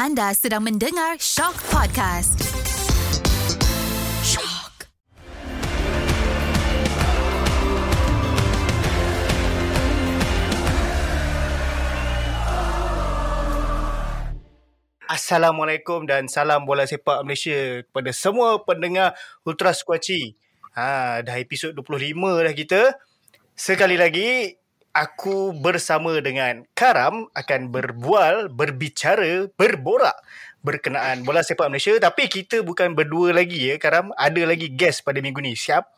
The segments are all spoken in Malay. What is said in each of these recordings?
Anda sedang mendengar Shock Podcast. Shock. Assalamualaikum dan salam bola sepak Malaysia kepada semua pendengar Ultra Squatchy. Ha, dah episod 25 dah kita. Sekali lagi aku bersama dengan Karam akan berbual, berbicara, berborak berkenaan bola sepak Malaysia tapi kita bukan berdua lagi ya Karam. Ada lagi guest pada minggu ni. Siapa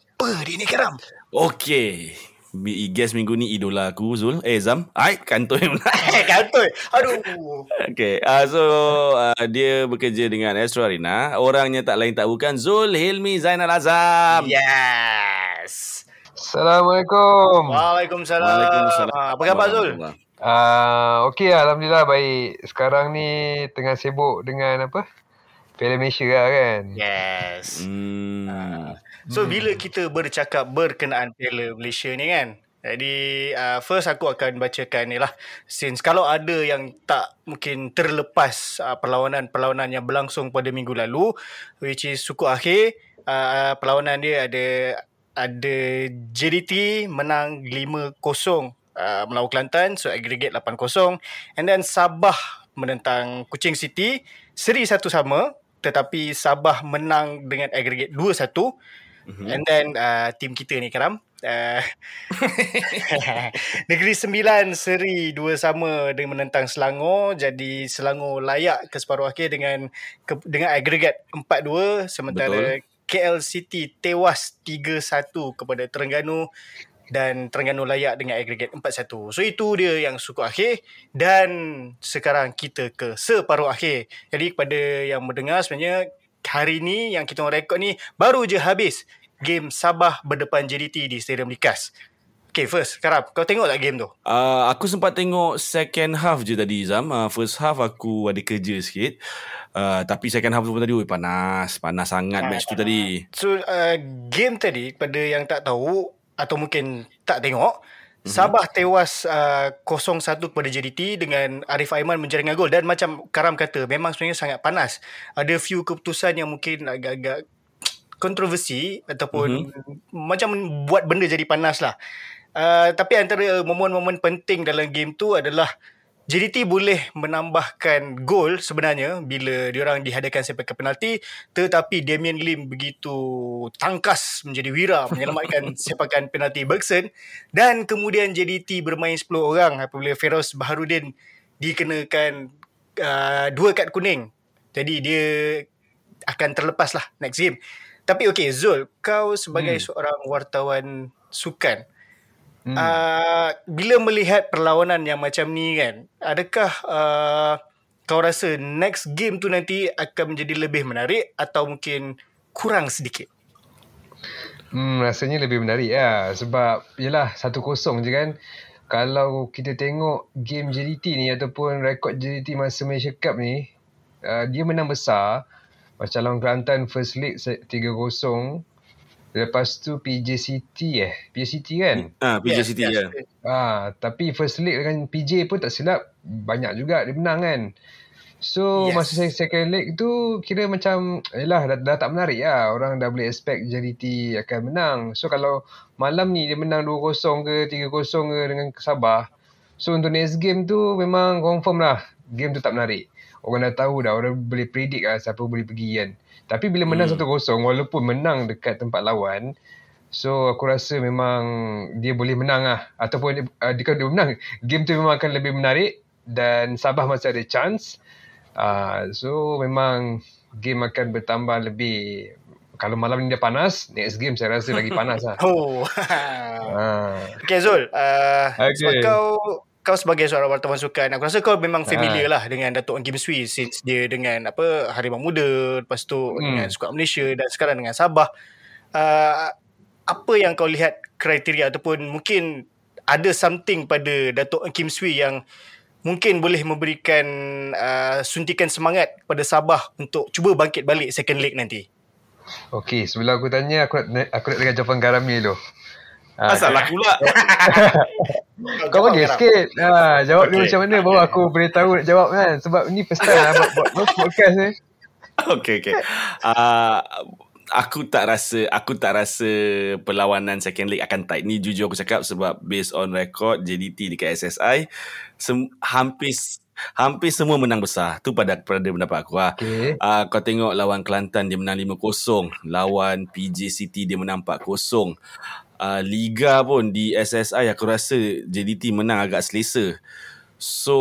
dia ni Karam? Okey. Mi- Guest minggu ni idola aku Zul Eh Zam Ai kantoi pula Eh kantoi. Aduh. Okay uh, So uh, Dia bekerja dengan Astro Arena Orangnya tak lain tak bukan Zul Hilmi Zainal Azam Yes. Assalamualaikum. Waalaikumsalam. Waalaikumsalam Ah, Apa khabar Zul? Ah, okey alhamdulillah baik. Sekarang ni tengah sibuk dengan apa? Piala Malaysia lah kan. Yes. Hmm. So bila kita bercakap berkenaan Piala Malaysia ni kan jadi uh, first aku akan bacakan ni lah Since kalau ada yang tak mungkin terlepas uh, perlawanan-perlawanan yang berlangsung pada minggu lalu Which is suku akhir uh, Perlawanan dia ada ada JDT menang 5-0 uh, melawan Kelantan So aggregate 8-0 And then Sabah menentang Kuching City Seri satu sama tetapi Sabah menang dengan aggregate 2-1 Mm-hmm. And then uh, tim kita ni Karam uh, Negeri Sembilan seri dua sama dengan menentang Selangor jadi Selangor layak ke separuh akhir dengan ke, dengan agregat 4-2 sementara Betul. KL City tewas 3-1 kepada Terengganu dan Terengganu layak dengan agregat 4-1. So itu dia yang suku akhir dan sekarang kita ke separuh akhir. Jadi kepada yang mendengar sebenarnya hari ni yang kita rekod ni baru je habis game Sabah berdepan JDT di Stadium Likas. Okay first, Karab, kau tengok tak game tu? Uh, aku sempat tengok second half je tadi Zam. Uh, first half aku ada kerja sikit. Uh, tapi second half tu pun tadi oi, panas. Panas sangat match tu tadi. So uh, game tadi pada yang tak tahu atau mungkin tak tengok mm-hmm. Sabah tewas uh, 0-1 kepada JDT dengan Arif Aiman menjaringkan gol dan macam Karam kata memang sebenarnya sangat panas. Ada few keputusan yang mungkin agak-agak kontroversi ataupun mm-hmm. macam buat benda jadi panas lah. Uh, tapi antara momen-momen penting dalam game tu adalah JDT boleh menambahkan gol sebenarnya bila diorang dihadakan sepakan penalti tetapi Damien Lim begitu tangkas menjadi wira menyelamatkan sepakan penalti Bergson dan kemudian JDT bermain 10 orang apabila Feroz Baharudin dikenakan uh, dua kad kuning. Jadi dia akan terlepas lah next game. Tapi okay Zul, kau sebagai hmm. seorang wartawan sukan, Hmm. Uh, bila melihat perlawanan yang macam ni kan, adakah uh, kau rasa next game tu nanti akan menjadi lebih menarik atau mungkin kurang sedikit? Hmm, rasanya lebih menarik lah. Sebab, yelah, 1-0 je kan. Kalau kita tengok game JDT ni ataupun rekod JDT masa Malaysia Cup ni, uh, dia menang besar. Macam lawan Kelantan first leg 3-0. Lepas tu PJ City eh. PJ City kan? Ah, PJ yes, City yes. ya. Ah, tapi first leg dengan PJ pun tak silap banyak juga dia menang kan. So yes. masa second leg tu kira macam yalah dah, dah tak menarik lah. Orang dah boleh expect JDT akan menang. So kalau malam ni dia menang 2-0 ke 3-0 ke dengan Sabah. So untuk next game tu memang confirm lah game tu tak menarik. Orang dah tahu dah, orang boleh predict lah siapa boleh pergi kan. Tapi bila menang hmm. 1-0 walaupun menang dekat tempat lawan, so aku rasa memang dia boleh menang lah. Ataupun uh, dia, dia menang, game tu memang akan lebih menarik dan Sabah masih ada chance. Uh, so memang game akan bertambah lebih kalau malam ni dia panas, next game saya rasa lagi panas lah. Oh. uh. Okay Zul, uh, okay. sebab kau kau sebagai seorang wartawan sukan aku rasa kau memang familiar ha. lah dengan Datuk Kim Swee since dia dengan apa Harimau Muda lepas tu hmm. dengan Skuad Malaysia dan sekarang dengan Sabah uh, apa yang kau lihat kriteria ataupun mungkin ada something pada Datuk Kim Swee yang mungkin boleh memberikan uh, suntikan semangat pada Sabah untuk cuba bangkit balik second leg nanti Okey, sebelum aku tanya aku nak aku nak dengar jawapan Garami dulu. Ah, Asal lah pula. Kau bagi Karam. sikit. Ha, jawab okay. dia macam mana baru aku boleh tahu nak jawab kan. Sebab ni first time lah buat, buat, podcast ni. Okay, okay. Uh, aku tak rasa aku tak rasa perlawanan second leg akan tight. Ni jujur aku cakap sebab based on record JDT dekat SSI sem- hampir hampir semua menang besar. Tu pada pada pendapat aku lah. Okay. Uh, kau tengok lawan Kelantan dia menang 5-0, lawan PJ City dia menang 4-0. Uh, Liga pun di SSI aku rasa JDT menang agak selesa. So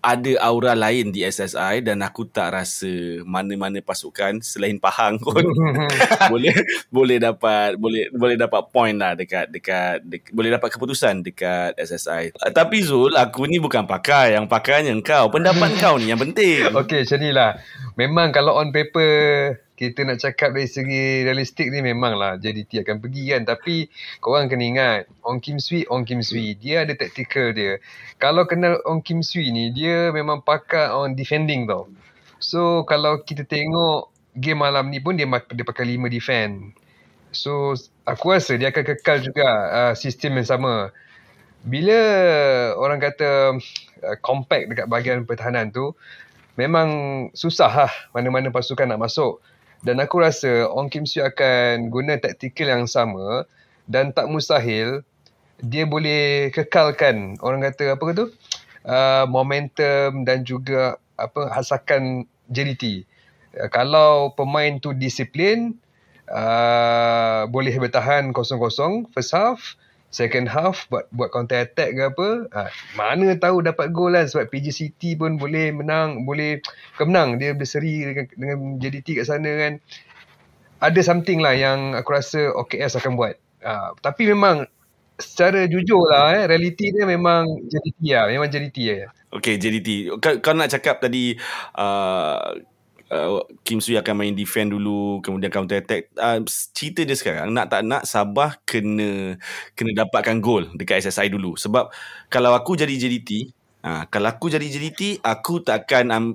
ada aura lain di SSI dan aku tak rasa mana-mana pasukan selain Pahang pun boleh boleh dapat boleh boleh dapat point lah dekat dekat, dek, boleh dapat keputusan dekat SSI. Uh, tapi Zul, aku ni bukan pakar, yang pakarnya kau. Pendapat kau ni yang penting. Okay, macam ni lah. Memang kalau on paper kita nak cakap dari segi realistik ni memanglah JDT akan pergi kan. Tapi korang kena ingat, Ong Kim Swee, Ong Kim Swee. Dia ada tactical dia. Kalau kenal Ong Kim Swee ni, dia memang pakar on defending tau. So kalau kita tengok game malam ni pun dia, dia pakai 5 defend. So aku rasa dia akan kekal juga uh, sistem yang sama. Bila orang kata uh, compact dekat bahagian pertahanan tu, memang susah lah mana-mana pasukan nak masuk. Dan aku rasa Ong Kim Siew akan guna taktikal yang sama dan tak mustahil dia boleh kekalkan orang kata apa tu uh, momentum dan juga apa hasakan JDT. Uh, kalau pemain tu disiplin uh, boleh bertahan kosong-kosong first half second half buat buat counter attack ke apa ha, mana tahu dapat gol kan sebab PJ City pun boleh menang boleh kemenang dia berseri dengan, dengan JDT kat sana kan. Ada something lah yang aku rasa OKS akan buat. Ha, tapi memang secara jujur lah eh, realiti dia memang JDT lah memang JDT lah Okay, JDT. Kau, kau nak cakap tadi uh, uh, Kim Sui akan main defend dulu, kemudian counter attack. Uh, cerita dia sekarang, nak tak nak Sabah kena kena dapatkan gol dekat SSI dulu. Sebab kalau aku jadi JDT, uh, kalau aku jadi JDT, aku tak akan um,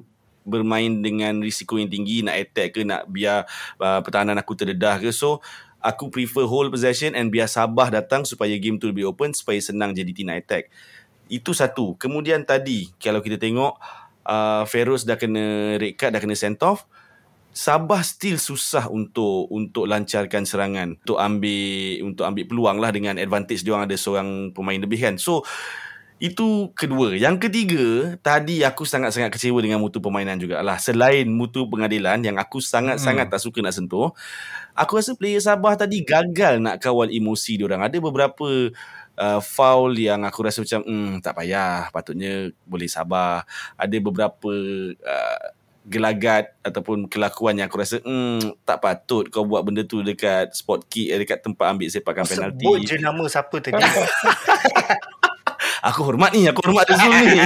bermain dengan risiko yang tinggi, nak attack ke, nak biar uh, pertahanan aku terdedah ke. So, aku prefer hold possession and biar Sabah datang supaya game tu lebih open, supaya senang JDT nak attack. Itu satu. Kemudian tadi kalau kita tengok uh, Feroz dah kena red card, dah kena sent off. Sabah still susah untuk untuk lancarkan serangan, untuk ambil untuk ambil peluang lah dengan advantage dia orang ada seorang pemain lebih kan. So itu kedua. Yang ketiga, tadi aku sangat-sangat kecewa dengan mutu permainan jugalah. Selain mutu pengadilan yang aku sangat-sangat tak suka nak sentuh, aku rasa player Sabah tadi gagal nak kawal emosi dia orang. Ada beberapa uh, foul yang aku rasa macam hmm, tak payah patutnya boleh sabar. Ada beberapa uh, gelagat ataupun kelakuan yang aku rasa hmm, tak patut kau buat benda tu dekat spot kick eh, dekat tempat ambil sepakan penalti. Sebut je nama siapa tadi. aku hormat ni aku hormat Azul ni.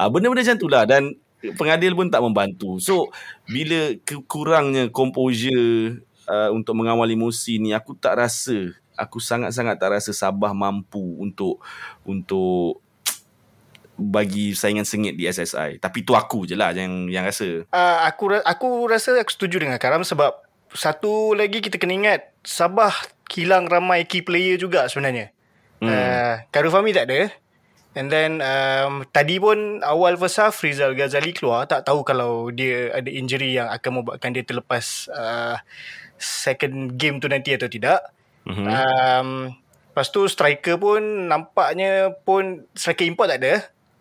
Ah, benda-benda macam tu lah dan pengadil pun tak membantu. So bila kekurangnya composure uh, untuk mengawal emosi ni aku tak rasa aku sangat-sangat tak rasa Sabah mampu untuk untuk bagi saingan sengit di SSI. Tapi tu aku je lah yang yang rasa. uh, aku aku rasa aku setuju dengan Karam sebab satu lagi kita kena ingat Sabah hilang ramai key player juga sebenarnya. Hmm. Uh, Karufami tak ada. And then um, tadi pun awal first half Rizal Ghazali keluar tak tahu kalau dia ada injury yang akan membuatkan dia terlepas uh, second game tu nanti atau tidak. Mm-hmm. Um, lepas tu striker pun nampaknya pun striker import tak ada.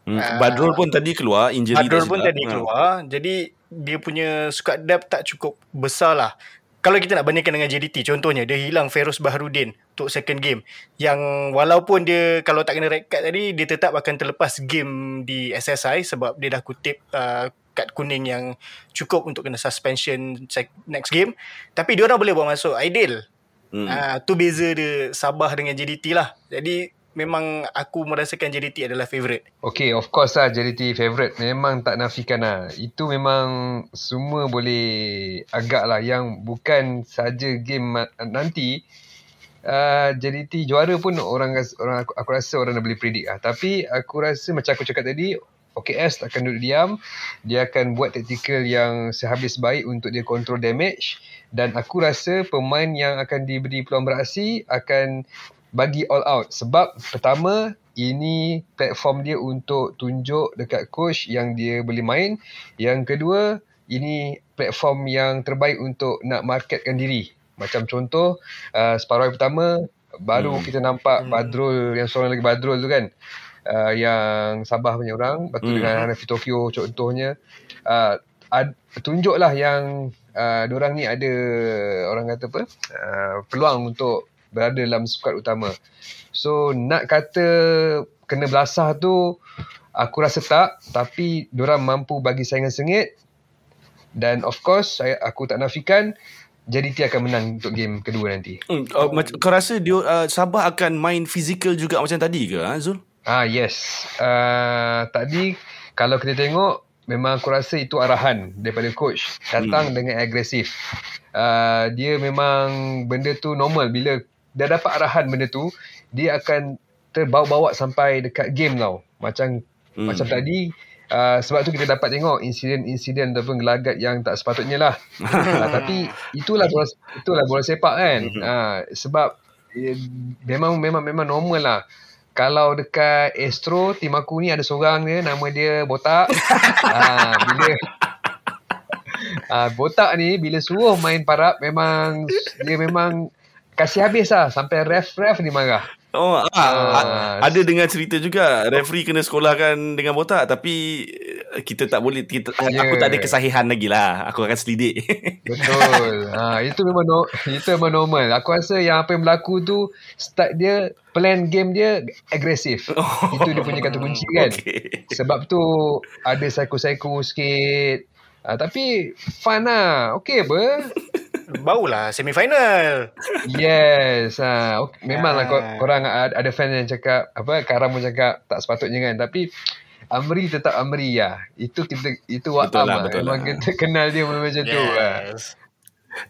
Hmm. Ah. Badrul pun tadi keluar injury Badrul pun tadi Ha. keluar. Jadi dia punya squad depth tak cukup besar lah. Kalau kita nak bandingkan dengan JDT, contohnya dia hilang Feroz Baharudin untuk second game. Yang walaupun dia kalau tak kena red card tadi, dia tetap akan terlepas game di SSI sebab dia dah kutip uh, kad kuning yang cukup untuk kena suspension next game. Tapi dia orang boleh buat masuk. Ideal. Hmm. Ah, tu beza dia Sabah dengan JDT lah. Jadi memang aku merasakan JDT adalah favourite. Okay, of course lah JDT favourite. Memang tak nafikan lah. Itu memang semua boleh agak lah. Yang bukan saja game nanti, uh, JDT juara pun orang orang aku, aku rasa orang dah boleh predict lah. Tapi aku rasa macam aku cakap tadi, OKS akan duduk diam. Dia akan buat taktikal yang sehabis baik untuk dia control damage. Dan aku rasa pemain yang akan diberi peluang beraksi akan bagi all out. Sebab pertama, ini platform dia untuk tunjuk dekat coach yang dia boleh main. Yang kedua, ini platform yang terbaik untuk nak marketkan diri. Macam contoh, uh, separuh pertama, baru hmm. kita nampak hmm. Badrul, yang seorang lagi Badrul tu kan uh, yang Sabah punya orang betul hmm. dengan Hanafi Tokyo contohnya uh, ad, tunjuklah yang uh, orang ni ada orang kata apa uh, peluang untuk berada dalam skuad utama so nak kata kena belasah tu aku rasa tak tapi orang mampu bagi saingan sengit dan of course saya aku tak nafikan JDT akan menang untuk game kedua nanti. Hmm, uh, kau rasa dia uh, Sabah akan main fizikal juga macam tadi ke ha, Zul? Ah yes. Uh, tadi kalau kita tengok memang aku rasa itu arahan daripada coach datang hmm. dengan agresif. Uh, dia memang benda tu normal bila dah dapat arahan benda tu dia akan terbawa-bawa sampai dekat game tau. Macam hmm. macam tadi uh, sebab tu kita dapat tengok insiden-insiden ataupun gelagat yang tak sepatutnya lah. uh, tapi itulah bola, itulah bola sepak kan. Uh, sebab eh, memang memang memang normal lah kalau dekat Astro tim aku ni ada seorang dia nama dia Botak. ha, bila ha, Botak ni bila suruh main parap memang dia memang kasih habis lah sampai ref-ref ni marah. Oh, ah, ah, ada dengar cerita juga referee kena sekolahkan dengan botak tapi eh, kita tak boleh kita, yeah. aku tak ada kesahihan lagi lah. Aku akan selidik. Betul. ha, itu memang no, itu memang normal. Aku rasa yang apa yang berlaku tu start dia plan game dia agresif. Oh. Itu dia punya kata kunci kan. Okay. Sebab tu ada psycho-psycho sikit. Ha, tapi fun lah. Okay apa? Barulah semifinal. Yes. Ha, okay. Memanglah ha. korang ada fan yang cakap apa Karam pun cakap tak sepatutnya kan. Tapi Amri tetap Amri ya. Itu kita itu wakam lah. Memang lah. kita kenal dia macam yes. tu.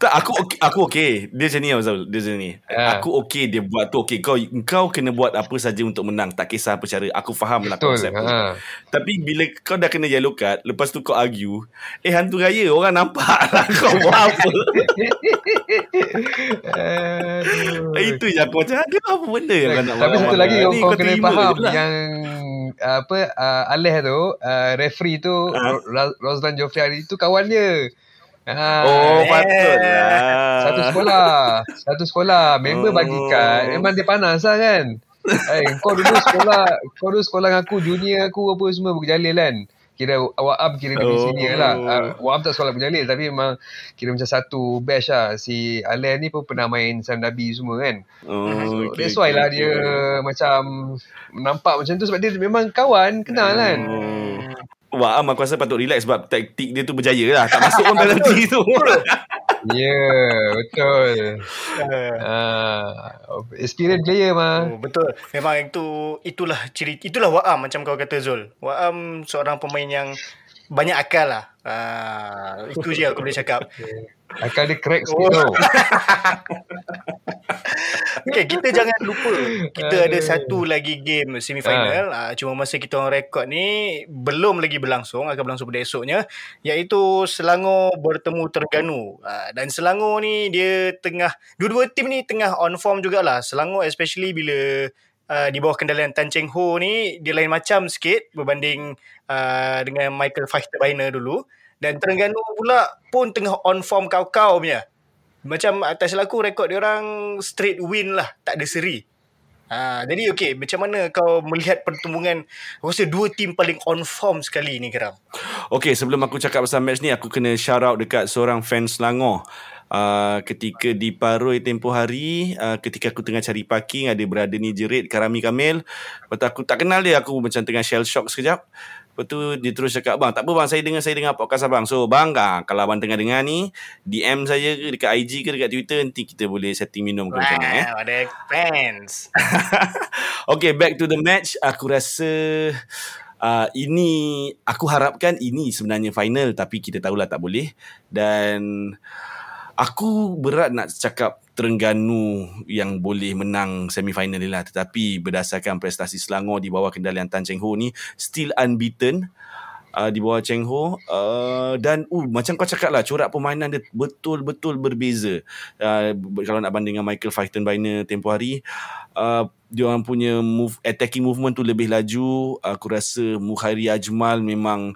Tak aku okay, aku okey. Dia macam ni Azal, dia macam ni. Ha. Aku okey dia buat tu okey. Kau kau kena buat apa saja untuk menang, tak kisah apa cara. Aku faham lah konsep ha. Tapi bila kau dah kena yellow card, lepas tu kau argue, eh hantu raya orang nampak lah kau buat apa. Itu je aku macam ada apa benda yang kau nak Tapi satu lagi kau, kau kena faham lah. yang apa uh, Aleh tu, uh, referee tu ha? Roslan Joffrey hari tu kawan dia. Ha, oh, patut lah. Satu sekolah. Satu sekolah. Member oh. bagi kad. Memang dia panas lah kan. Eh, kau dulu sekolah, kau dulu sekolah dengan aku, junior aku apa semua berjalil kan. Kira awak up kira dari oh. sini lah. Uh, awak tak sekolah berjalil tapi memang kira macam satu batch lah. Si Alain ni pun pernah main Sam Nabi semua kan. Oh, so, okay, that's why okay, lah okay. dia macam nampak macam tu sebab dia memang kawan, kenal kan. Oh. Wah, Am aku rasa patut relax sebab taktik dia tu berjaya lah. Tak masuk pun penalty tu. Ya, yeah, betul. Uh, experience player mah. Oh, betul. Memang itu itulah ciri itulah Waam macam kau kata Zul. Waam seorang pemain yang banyak akal lah. Uh, itu je aku boleh cakap. Akal dia crack sikit oh. okay, kita jangan lupa kita ada satu lagi game semifinal. Uh. Uh, cuma masa kita orang rekod ni belum lagi berlangsung, akan berlangsung pada esoknya iaitu Selangor bertemu Terengganu. Uh, dan Selangor ni dia tengah dua-dua tim ni tengah on form jugalah. Selangor especially bila Uh, di bawah kendalian Tan Cheng Ho ni dia lain macam sikit berbanding uh, dengan Michael Feichterbeiner dulu dan Terengganu pula pun tengah on form kau-kau punya. Macam atas laku rekod dia orang straight win lah tak ada seri. Ha, jadi okey, macam mana kau melihat pertembungan rasa dua tim paling on form sekali ni Geram? Okey, sebelum aku cakap pasal match ni, aku kena shout out dekat seorang fans Selangor. Uh, ketika di Paroi tempoh hari uh, ketika aku tengah cari parking ada berada ni jerit Karami Kamil. Lepas aku tak kenal dia aku macam tengah shell shock sekejap lepas tu dia terus cakap bang tak apa bang saya dengar saya dengar podcast abang. So bang ah, kalau abang tengah dengar ni DM saya ke dekat IG ke dekat Twitter nanti kita boleh setting minum ke macam mana eh. Ada fans. Okay back to the match. Aku rasa uh, ini aku harapkan ini sebenarnya final tapi kita tahulah tak boleh. Dan Aku berat nak cakap Terengganu yang boleh menang semifinal ni lah. Tetapi berdasarkan prestasi Selangor di bawah kendalian Tan Cheng Ho ni, still unbeaten uh, di bawah Cheng Ho. Uh, dan uh, macam kau cakap lah, corak permainan dia betul-betul berbeza. Uh, kalau nak banding dengan Michael Fightenbeiner tempoh hari, uh, dia orang punya move, attacking movement tu lebih laju. Aku rasa Mukhairi Ajmal memang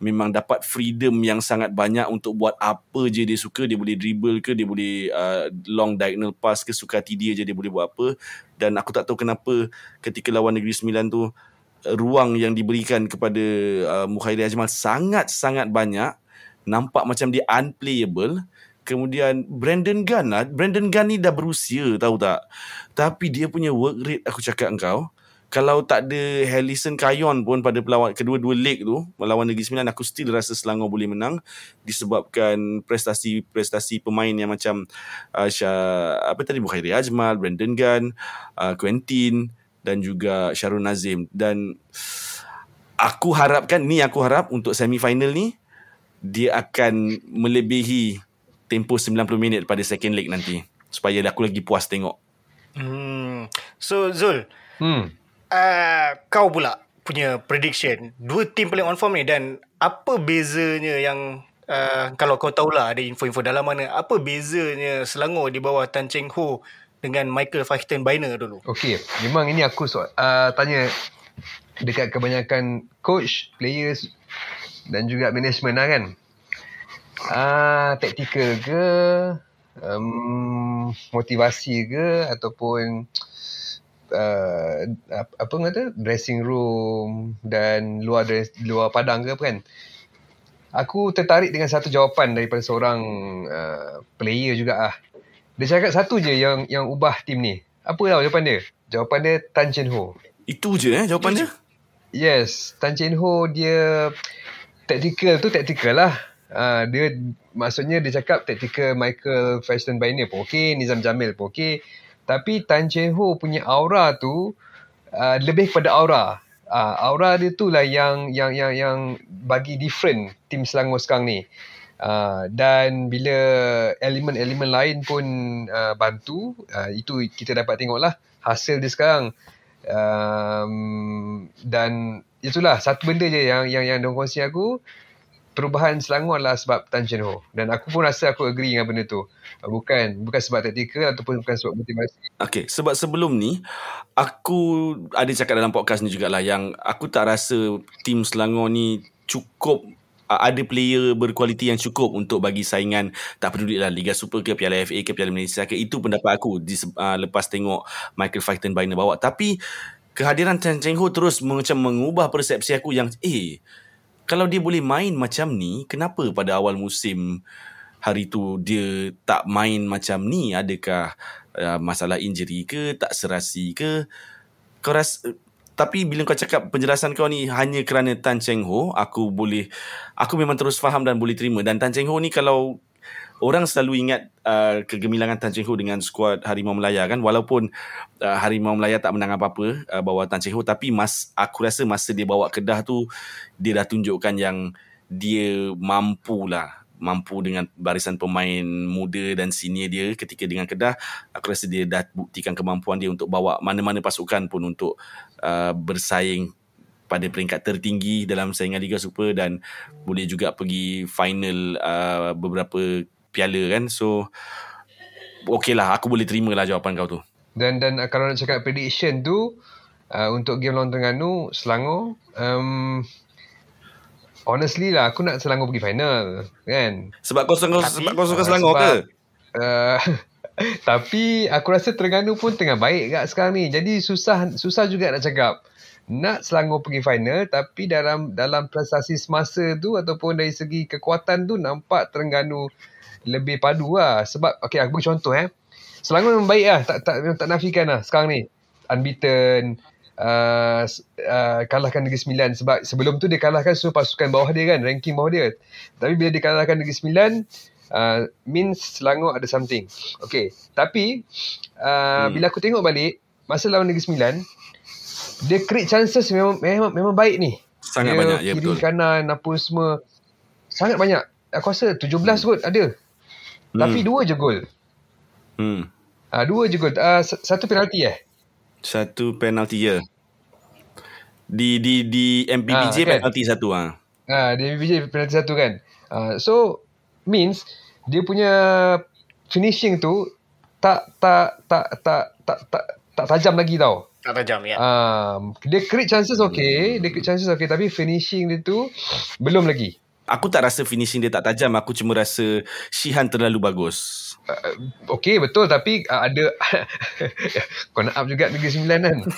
memang dapat freedom yang sangat banyak untuk buat apa je dia suka. Dia boleh dribble ke dia boleh uh, long diagonal pass ke suka hati dia je dia boleh buat apa. Dan aku tak tahu kenapa ketika lawan Negeri Sembilan tu ruang yang diberikan kepada uh, Mukhairi Ajmal sangat-sangat banyak. Nampak macam dia unplayable. Kemudian Brandon Gunn lah. Brandon Gunn ni dah berusia tahu tak? Tapi dia punya work rate aku cakap engkau kalau tak ada Helison Kayon pun pada pelawat kedua-dua leg tu melawan Negeri Sembilan aku still rasa Selangor boleh menang disebabkan prestasi-prestasi pemain yang macam uh, Syah, apa tadi Bukhairi Ajmal, Brandon Gunn, uh, Quentin dan juga Syarul Nazim dan aku harapkan ni aku harap untuk semifinal ni dia akan melebihi tempoh 90 minit pada second leg nanti supaya aku lagi puas tengok. Hmm. So Zul, Hmm. Uh, kau pula punya prediction dua tim paling on form ni dan apa bezanya yang uh, kalau kau tahulah ada info-info dalam mana apa bezanya Selangor di bawah Tan Cheng Ho dengan Michael Fichtenbeiner dulu Okey, memang ini aku so, uh, tanya dekat kebanyakan coach, players dan juga management lah kan. Ah, uh, taktikal ke, um, motivasi ke ataupun uh, apa kata dressing room dan luar dress, luar padang ke apa kan. Aku tertarik dengan satu jawapan daripada seorang uh, player juga ah. Dia cakap satu je yang yang ubah tim ni. Apa tahu jawapan dia? Jawapan dia Tan Chen Ho. Itu je eh jawapan dia. Yes, Tan Chen Ho dia tactical tu tactical lah. Uh, dia maksudnya dia cakap tactical Michael Fastenbeiner pun okey, Nizam Jamil pun okey. Tapi Tan Chen Ho punya aura tu uh, lebih kepada aura. Uh, aura dia tu lah yang yang yang yang bagi different tim Selangor sekarang ni. Uh, dan bila elemen-elemen lain pun uh, bantu, uh, itu kita dapat tengoklah hasil dia sekarang. Um, dan itulah satu benda je yang yang yang dong kongsi aku perubahan Selangor adalah sebab Tan Chen Ho. Dan aku pun rasa aku agree dengan benda tu. Bukan bukan sebab taktikal ataupun bukan sebab motivasi. Okay, sebab sebelum ni aku ada cakap dalam podcast ni jugalah yang aku tak rasa tim Selangor ni cukup ada player berkualiti yang cukup untuk bagi saingan tak peduli lah Liga Super ke Piala FA ke Piala Malaysia ke. Itu pendapat aku di, uh, lepas tengok Michael Fightenbeiner bawa. Tapi kehadiran Tan Cheng Ho terus macam mengubah persepsi aku yang eh kalau dia boleh main macam ni kenapa pada awal musim hari tu dia tak main macam ni? Adakah uh, masalah injury ke tak serasi ke? Kau rasa tapi bila kau cakap penjelasan kau ni hanya kerana Tan Cheng Ho aku boleh aku memang terus faham dan boleh terima. Dan Tan Cheng Ho ni kalau orang selalu ingat uh, kegemilangan Tan Cheng Ho dengan skuad Harimau Melaya kan. Walaupun uh, Harimau Melaya tak menang apa-apa uh, bawa Tan Cheng Ho tapi mas aku rasa masa dia bawa Kedah tu dia dah tunjukkan yang dia mampu lah mampu dengan barisan pemain muda dan senior dia ketika dengan Kedah. Aku rasa dia dah buktikan kemampuan dia untuk bawa mana-mana pasukan pun untuk uh, bersaing pada peringkat tertinggi dalam saingan Liga Super dan boleh juga pergi final uh, beberapa piala kan so okey lah aku boleh terima lah jawapan kau tu. Dan dan uh, kalau nak cakap prediction tu uh, untuk game lawan Terengganu Selangor um, honestly lah aku nak Selangor pergi final kan? Sebab kau suka sebab kau suka Selangor sebab, ke? uh, tapi aku rasa Terengganu pun tengah baik kat sekarang ni. Jadi susah susah juga nak cakap nak Selangor pergi final tapi dalam dalam prestasi semasa tu ataupun dari segi kekuatan tu nampak Terengganu lebih padu lah. Sebab, okay aku bagi contoh eh. Selangor memang baik lah. Tak, tak, tak nafikan lah sekarang ni. Unbeaten. Uh, uh, kalahkan Negeri Sembilan. Sebab sebelum tu dia kalahkan semua pasukan bawah dia kan. Ranking bawah dia. Tapi bila dia kalahkan Negeri Sembilan, uh, means Selangor ada something. Okay. Tapi, uh, hmm. bila aku tengok balik, masa lawan Negeri Sembilan, dia create chances memang memang, memang baik ni. Sangat dia banyak, ya betul. Kiri kanan apa semua. Sangat banyak. Aku rasa 17 kot ada Tapi dua je gol. Hmm. Ah dua je gol. Ah satu penalti eh? Satu penalti ya. Di di di MPBJ Ah, kan? penalti satu ah. Ah dia BJ penalti satu kan. Ah so means dia punya finishing tu tak tak tak tak tak tak, tak tajam lagi tau. Tak tajam ya. Um, dia create chances okay, dia create chances okay tapi finishing dia tu belum lagi. Aku tak rasa finishing dia tak tajam, aku cuma rasa Shihan terlalu bagus. Okay betul tapi uh, ada kau nak up juga Negeri Sembilan kan.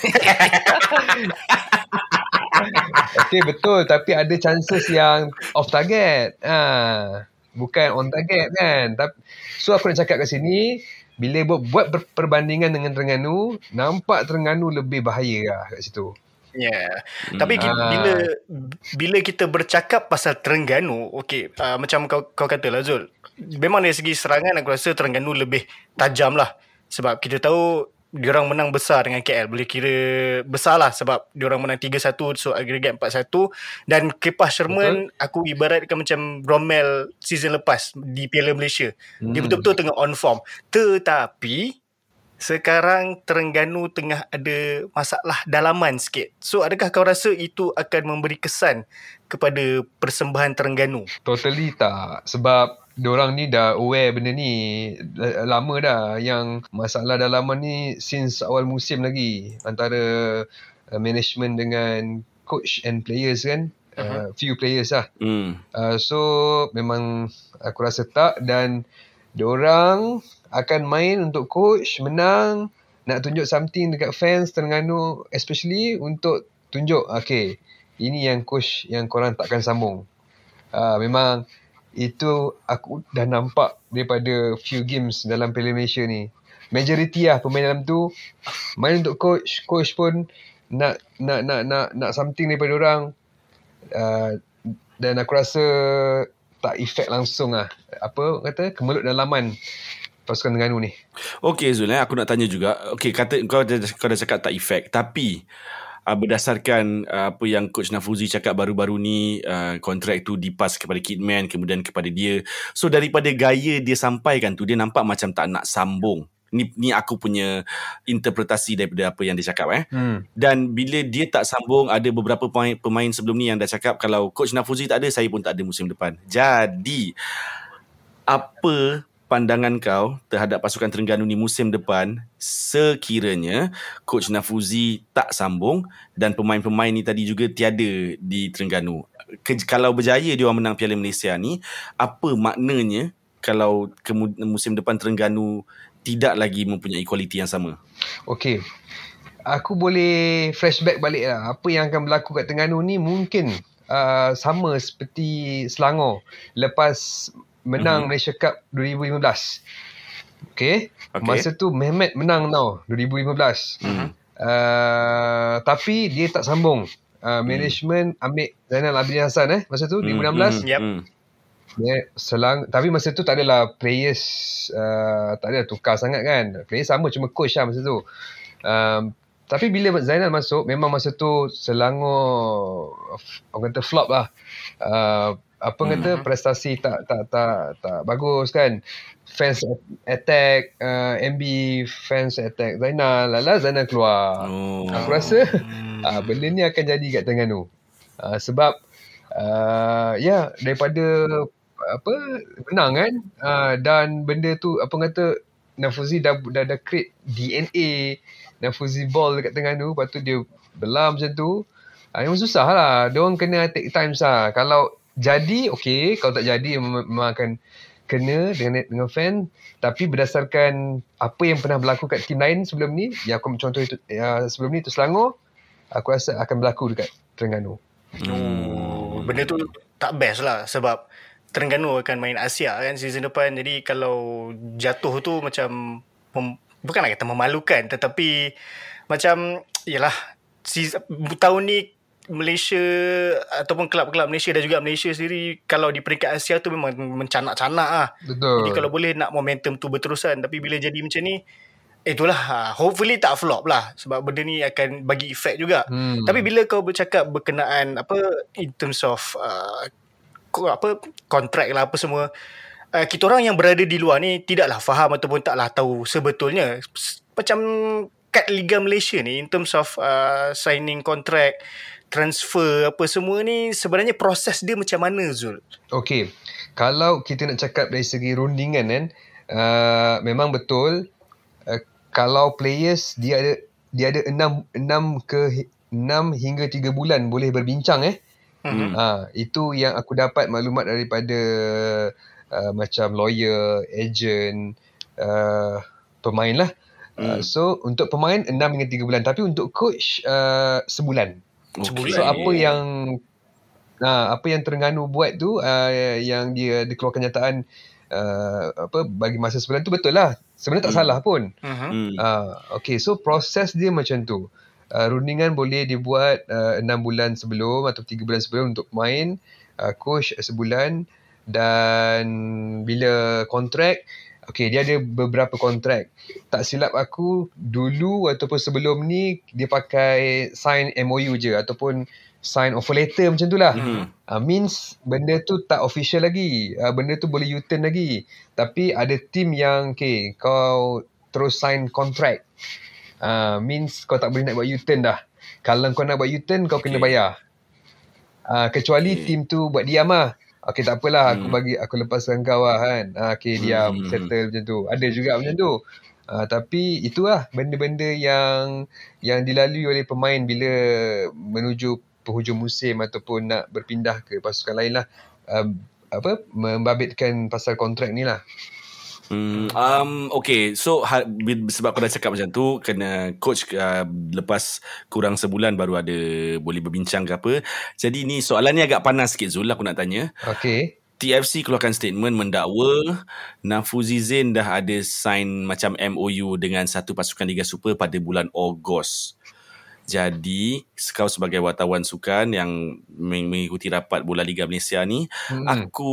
okay betul tapi ada chances yang off target. Ha, bukan on target kan. Tapi, so aku nak cakap kat sini bila buat, buat perbandingan dengan Terengganu nampak Terengganu lebih bahaya lah kat situ. Ya. Yeah. Hmm. Tapi Ah. bila bila kita bercakap pasal Terengganu, okey, uh, macam kau kau kata lah Zul. Memang dari segi serangan aku rasa Terengganu lebih tajam lah. Sebab kita tahu diorang menang besar dengan KL. Boleh kira besar lah sebab diorang menang 3-1 so agregat 4-1 dan Kepas Sherman aku ibaratkan macam Rommel season lepas di Piala Malaysia. Dia Hmm. betul-betul tengah on form. Tetapi sekarang Terengganu tengah ada masalah dalaman sikit. So adakah kau rasa itu akan memberi kesan kepada persembahan Terengganu? Totally tak. Sebab diorang ni dah aware benda ni lama dah yang masalah dalaman ni since awal musim lagi antara uh, management dengan coach and players kan uh, few players lah Hmm. uh, so memang aku rasa tak dan diorang akan main untuk coach menang nak tunjuk something dekat fans Terengganu especially untuk tunjuk okay ini yang coach yang korang takkan sambung uh, memang itu aku dah nampak daripada few games dalam Piala Malaysia ni. Majority lah pemain dalam tu main untuk coach, coach pun nak nak nak nak nak something daripada orang uh, dan aku rasa tak efek langsung lah. Apa kata kemelut dalaman pasukan Terengganu ni. Okey Zul, eh, aku nak tanya juga. Okey, kata kau dah, kau dah cakap tak efek, tapi uh, berdasarkan uh, apa yang coach Nafuzi cakap baru-baru ni uh, kontrak tu dipas kepada Kidman kemudian kepada dia. So daripada gaya dia sampaikan tu dia nampak macam tak nak sambung. Ni ni aku punya interpretasi daripada apa yang dia cakap eh. Hmm. Dan bila dia tak sambung ada beberapa pemain, pemain sebelum ni yang dah cakap kalau coach Nafuzi tak ada saya pun tak ada musim depan. Jadi apa pandangan kau terhadap pasukan Terengganu ni musim depan sekiranya coach Nafuzi tak sambung dan pemain-pemain ni tadi juga tiada di Terengganu. Ke, kalau berjaya dia orang menang Piala Malaysia ni, apa maknanya kalau kemu, musim depan Terengganu tidak lagi mempunyai kualiti yang sama? Okay. Aku boleh flashback balik lah. Apa yang akan berlaku kat Terengganu ni mungkin uh, sama seperti Selangor lepas menang Mhm. Malaysia Cup 2015. Okay. Okay. Masa tu Mehmet menang tau 2015. Hmm. Uh, tapi dia tak sambung. Uh, management ambil Zainal Abidin Hassan eh masa tu 2016. Yep. Hmm. Dia selang tapi masa tu tak adalah players uh, tak ada tukar sangat kan. Players sama cuma coach lah masa tu. Um, tapi bila Zainal masuk memang masa tu Selangor orang kata flop lah. Uh, apa hmm. kata prestasi tak tak tak tak bagus kan. Fans attack uh, MB fans attack Zainal lala Zainal keluar. Oh. Aku rasa Hmm. uh, benda ni akan jadi kat Terengganu. Uh, sebab uh, ya daripada apa menang kan uh, dan benda tu apa kata Nafuzi dah dah, dah create DNA Nafuzi ball dekat Terengganu lepas tu dia belah macam tu uh, memang susah lah dia orang kena take time lah kalau jadi okey kalau tak jadi memang, akan kena dengan dengan fan. Tapi berdasarkan apa yang pernah berlaku kat tim lain sebelum ni yang aku contoh itu uh, sebelum ni tu Selangor aku rasa akan berlaku dekat Terengganu. Oh, benda tu tak best lah sebab Terengganu akan main Asia kan season depan. Jadi kalau jatuh tu macam mem, bukanlah kata memalukan tetapi macam yalah season, tahun ni Malaysia ataupun kelab-kelab Malaysia dan juga Malaysia sendiri kalau di peringkat Asia tu memang mencanak-canak lah. betul Jadi kalau boleh nak momentum tu berterusan tapi bila jadi macam ni itulah ha, hopefully tak flop lah sebab benda ni akan bagi efek juga. hmm. Tapi bila kau bercakap berkenaan apa in terms of uh, apa kontrak lah apa semua uh, kita orang yang berada di luar ni tidaklah faham ataupun taklah tahu sebetulnya macam kad Liga Malaysia ni in terms of uh, signing contract, transfer apa semua ni sebenarnya proses dia macam mana Zul? Okay. Kalau kita nak cakap dari segi rundingan kan, uh, memang betul uh, kalau players dia ada dia ada 6 6 ke 6 hingga 3 bulan boleh berbincang eh. Hmm. Ha, itu yang aku dapat maklumat daripada uh, macam lawyer, agent, uh, pemain lah. Uh, hmm. so untuk pemain 6 hingga 3 bulan tapi untuk coach uh, sebulan. Okay. So apa yang nah apa yang Terengganu buat tu uh, yang dia dikeluarkan nyataan uh, apa bagi masa sebulan tu betul lah. Sebenarnya tak hmm. salah pun. Hmm. Uh, okay so proses dia macam tu. Uh, rundingan boleh dibuat uh, 6 bulan sebelum atau 3 bulan sebelum untuk main uh, coach sebulan dan bila kontrak Okay, dia ada beberapa kontrak. Tak silap aku, dulu ataupun sebelum ni, dia pakai sign MOU je ataupun sign offer letter macam tu lah. Mm-hmm. Uh, means benda tu tak official lagi. Uh, benda tu boleh U-turn lagi. Tapi ada team yang, okay, kau terus sign kontrak. Uh, means kau tak boleh nak buat U-turn dah. Kalau kau nak buat U-turn, kau okay. kena bayar. Uh, kecuali okay. team tu buat diam lah. Okay tak apalah aku hmm. bagi aku lepaskan kau lah kan. Ah, okay diam hmm. settle macam tu. Ada juga macam tu. Uh, tapi itulah benda-benda yang yang dilalui oleh pemain bila menuju penghujung musim ataupun nak berpindah ke pasukan lain lah. Uh, apa membabitkan pasal kontrak ni lah. Hmm, um, okay, so ha, sebab kau dah cakap macam tu, kena coach uh, lepas kurang sebulan baru ada boleh berbincang ke apa. Jadi ni soalan ni agak panas sikit Zul, aku nak tanya. Okay. TFC keluarkan statement mendakwa Nafuzi Zain dah ada sign macam MOU dengan satu pasukan Liga Super pada bulan Ogos. Jadi kau sebagai wartawan sukan yang mengikuti rapat bola Liga Malaysia ni, hmm. aku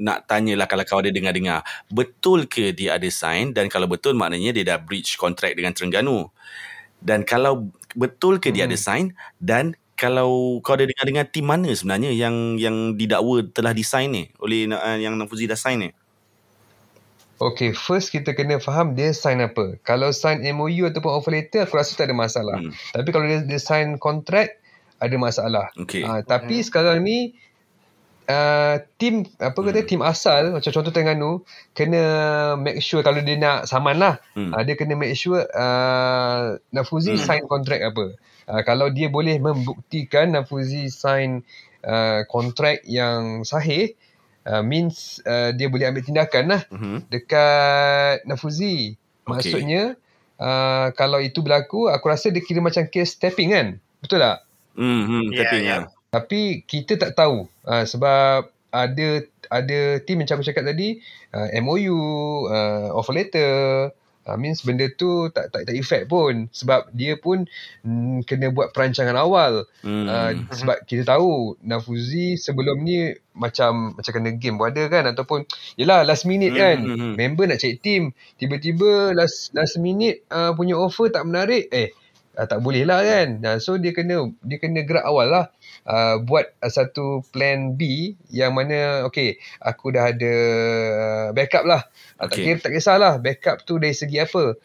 nak tanyalah kalau kau ada dengar-dengar, betul ke dia ada sign dan kalau betul maknanya dia dah breach kontrak dengan Terengganu. Dan kalau betul ke hmm. dia ada hmm. sign dan kalau kau ada dengar-dengar tim mana sebenarnya yang yang didakwa telah disign ni oleh uh, yang Nafuzi dah sign ni? Okay, first kita kena faham dia sign apa. Kalau sign MOU ataupun offer letter, aku rasa tak ada masalah. Hmm. Tapi kalau dia, dia sign contract, ada masalah. Okay. Uh, tapi hmm. sekarang ni, uh, tim, apa kata, hmm. tim asal, macam contoh Terengganu, kena make sure kalau dia nak saman lah. Hmm. Uh, dia kena make sure uh, Nafuzi hmm. sign contract apa. Uh, kalau dia boleh membuktikan Nafuzi sign uh, contract yang sahih, uh, means uh, dia boleh ambil tindakan lah uh-huh. dekat Nafuzi. Maksudnya okay. uh, kalau itu berlaku, aku rasa dia kira macam case tapping kan? Betul tak? Hmm, yeah, tapping yeah. Ya. Tapi kita tak tahu uh, sebab ada ada team macam aku cakap tadi, uh, MOU, uh, offer letter, Uh, means benda tu tak tak tak effect pun sebab dia pun mm, kena buat perancangan awal. Hmm. Uh, sebab kita tahu Nafuzi sebelum ni macam macam kena game pun ada kan ataupun yalah last minute kan hmm. hmm, hmm. member nak cek team tiba-tiba last last minute uh, punya offer tak menarik eh uh, tak boleh lah kan. Uh, so dia kena dia kena gerak awal lah uh, buat uh, satu plan B yang mana okay aku dah ada uh, backup lah. Okay. Tak kira tak kisahlah backup tu dari segi apa.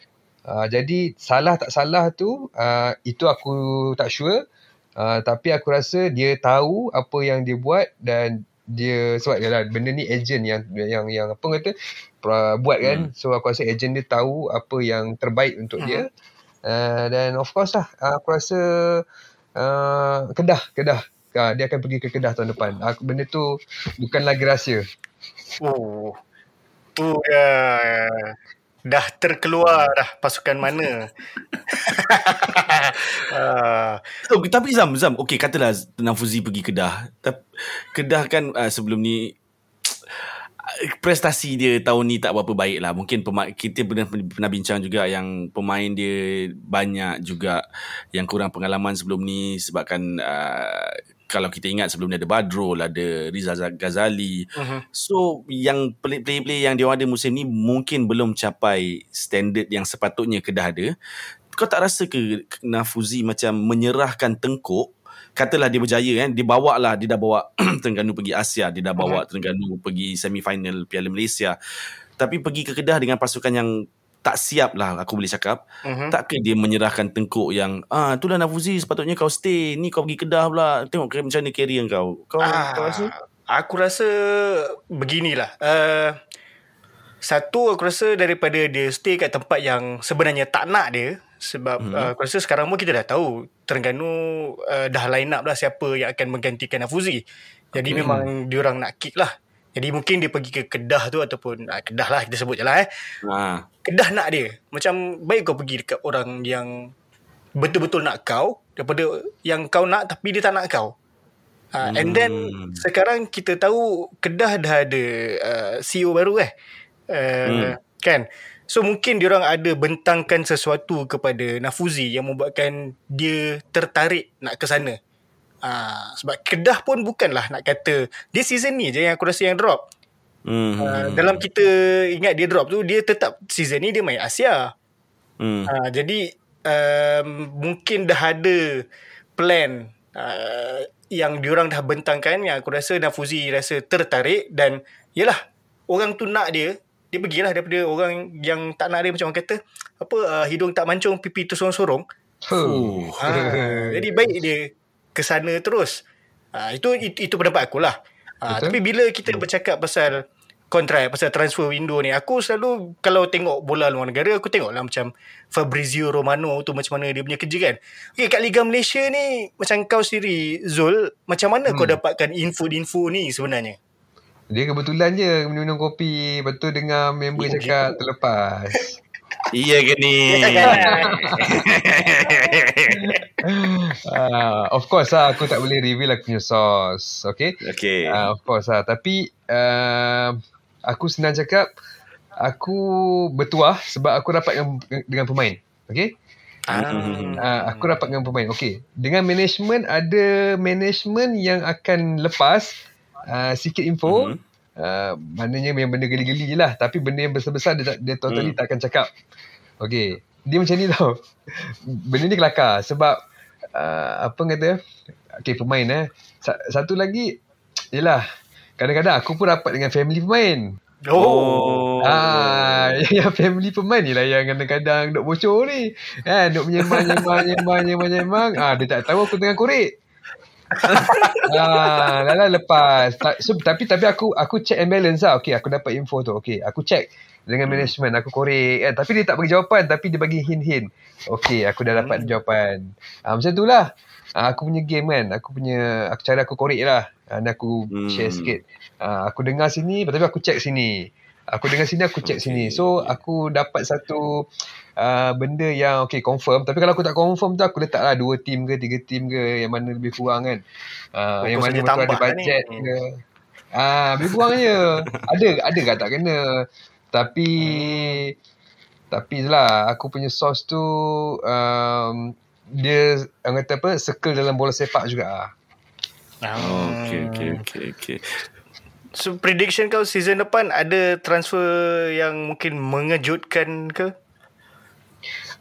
Uh, jadi salah tak salah tu uh, itu aku tak sure. Uh, tapi aku rasa dia tahu apa yang dia buat dan dia sebab dia lah benda ni agent yang yang yang apa kata uh, buat kan. Hmm. So aku rasa agent dia tahu apa yang terbaik untuk hmm. dia. Uh, dan of course lah uh, aku rasa uh, Kedah Kedah uh, dia akan pergi ke Kedah tahun depan uh, benda tu bukan lagi rahsia oh Oh ya, dah terkeluar dah pasukan mana. uh. oh, tapi Zam, Zam, okey katalah Nafuzi pergi Kedah. Kedah kan uh, sebelum ni prestasi dia tahun ni tak berapa baik lah. Mungkin pema- kita pernah, pernah bincang juga yang pemain dia banyak juga yang kurang pengalaman sebelum ni sebabkan uh, kalau kita ingat sebelum ni ada Badrul, ada Riza Ghazali. Uh-huh. So yang player-player yang dia ada musim ni mungkin belum capai standard yang sepatutnya Kedah ada. Kau tak rasa ke Nafuzi macam menyerahkan tengkuk katalah dia berjaya kan dia bawa lah dia dah bawa Terengganu pergi Asia dia dah bawa Terengganu pergi semi-final Piala Malaysia. Tapi pergi ke Kedah dengan pasukan yang tak siap lah aku boleh cakap. Mhm. takkah dia menyerahkan tengkuk yang ah itulah Nafuzi sepatutnya kau stay. Ni kau pergi Kedah pula. Tengok ke- macam mana career kau. Kau, Ah, kau rasa? Aku rasa beginilah. Uh, satu aku rasa daripada dia stay kat tempat yang sebenarnya tak nak dia sebab hmm. uh, aku rasa sekarang pun kita dah tahu Terengganu uh, dah line up lah siapa yang akan menggantikan Afuzi. Jadi Okay. memang diorang nak kick lah. Jadi mungkin dia pergi ke Kedah tu ataupun uh, Kedah lah kita sebut je lah eh. ah Kedah nak dia. Macam baik kau pergi dekat orang yang betul-betul nak kau daripada yang kau nak tapi dia tak nak kau. Uh, and then Hmm. sekarang kita tahu Kedah dah ada uh, CEO baru eh. Uh, Hmm. Kan? So mungkin diorang ada bentangkan sesuatu kepada Nafuzi yang membuatkan dia tertarik nak ke sana. Uh, sebab Kedah pun bukanlah nak kata dia season ni je yang aku rasa yang drop. hmm. Uh, dalam kita ingat dia drop tu dia tetap season ni dia main Asia. hmm. Ha, jadi um, mungkin dah ada plan uh, yang diorang dah bentangkan yang aku rasa Nafuzi rasa tertarik dan yalah orang tu nak dia dia pergilah daripada orang yang tak nak dia macam orang kata apa uh, hidung tak mancung pipi tu sorong-sorong Huh. ha, jadi baik dia ke sana terus ha, itu, itu itu pendapat aku lah ha, Betul. tapi bila kita bercakap pasal kontrak pasal transfer window ni aku selalu kalau tengok bola luar negara aku tengok lah macam Fabrizio Romano tu macam mana dia punya kerja kan okay, kat Liga Malaysia ni macam kau sendiri Zul macam mana hmm. kau dapatkan info-info ni sebenarnya Dia kebetulan je minum kopi. Lepas tu dengar member cakap terlepas. iya ke ni uh, of course lah aku tak boleh reveal aku punya source. Okay. okay Uh, of course lah. Tapi uh, aku senang cakap aku bertuah sebab aku rapat dengan, dengan pemain. Okay. Hmm. Uh, aku rapat dengan pemain. Okay. Dengan management ada management yang akan lepas uh, sikit info. Mhm. Uh, maknanya yang benda geli-geli je lah. Tapi benda yang besar-besar dia, dia totally Hmm. tak akan cakap. Okay. Dia macam ni tau. Benda ni kelakar. Sebab uh, apa kata. Okay pemain eh. Sa- satu lagi. Yelah. Kadang-kadang aku pun rapat dengan family pemain. oh Ah, yang family pemain ni lah yang kadang-kadang duk bocor ni. Kan, duk menyembang, nyembang, nyembang, nyembang, nyembang. Ah, dia tak tahu aku tengah korek. Ah, lala lepas. So, tapi tapi aku aku check and balance lah. Okay, aku dapat info tu. Okay, aku check dengan management. Aku korek kan. Tapi dia tak bagi jawapan. Tapi dia bagi hint-hint. Okay, aku dah dapat jawapan. Ah, macam tu lah. Ah, aku punya game kan. Aku punya, aku cara aku korek lah. Ah, dan aku Hmm. share sikit. Ah, aku dengar sini, tapi aku check sini. Aku dengar sini, aku check Okay. sini. So, aku dapat satu uh, benda yang okay, confirm. Tapi kalau aku tak confirm tu, aku letak lah dua team ke, tiga team ke, yang mana lebih kurang kan. Uh, Fokus yang mana betul ada tambah lah budget ni. ke. Ah, lebih kurang je. ada, ada kat tak kena. Tapi, tapi lah, aku punya source tu, um, dia, orang kata apa, circle dalam bola sepak juga lah. Oh, okay, okay, okay, okay. So prediction kau season depan ada transfer yang mungkin mengejutkan ke?